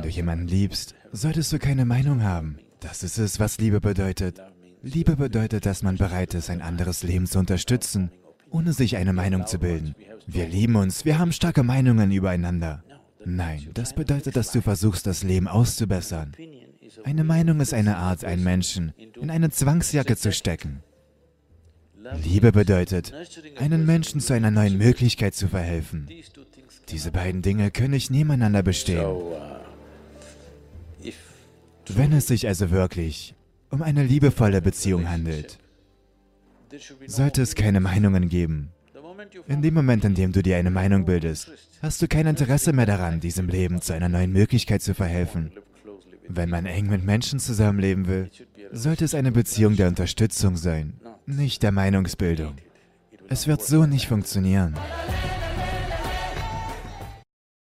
Wenn du jemanden liebst, solltest du keine Meinung haben. Das ist es, was Liebe bedeutet. Liebe bedeutet, dass man bereit ist, ein anderes Leben zu unterstützen, ohne sich eine Meinung zu bilden. Wir lieben uns, wir haben starke Meinungen übereinander. Nein, das bedeutet, dass du versuchst, das Leben auszubessern. Eine Meinung ist eine Art, einen Menschen in eine Zwangsjacke zu stecken. Liebe bedeutet, einen Menschen zu einer neuen Möglichkeit zu verhelfen. Diese beiden Dinge können nicht nebeneinander bestehen. Wenn es sich also wirklich um eine liebevolle Beziehung handelt, sollte es keine Meinungen geben. In dem Moment, in dem du dir eine Meinung bildest, hast du kein Interesse mehr daran, diesem Leben zu einer neuen Möglichkeit zu verhelfen. Wenn man eng mit Menschen zusammenleben will, sollte es eine Beziehung der Unterstützung sein, nicht der Meinungsbildung. Es wird so nicht funktionieren.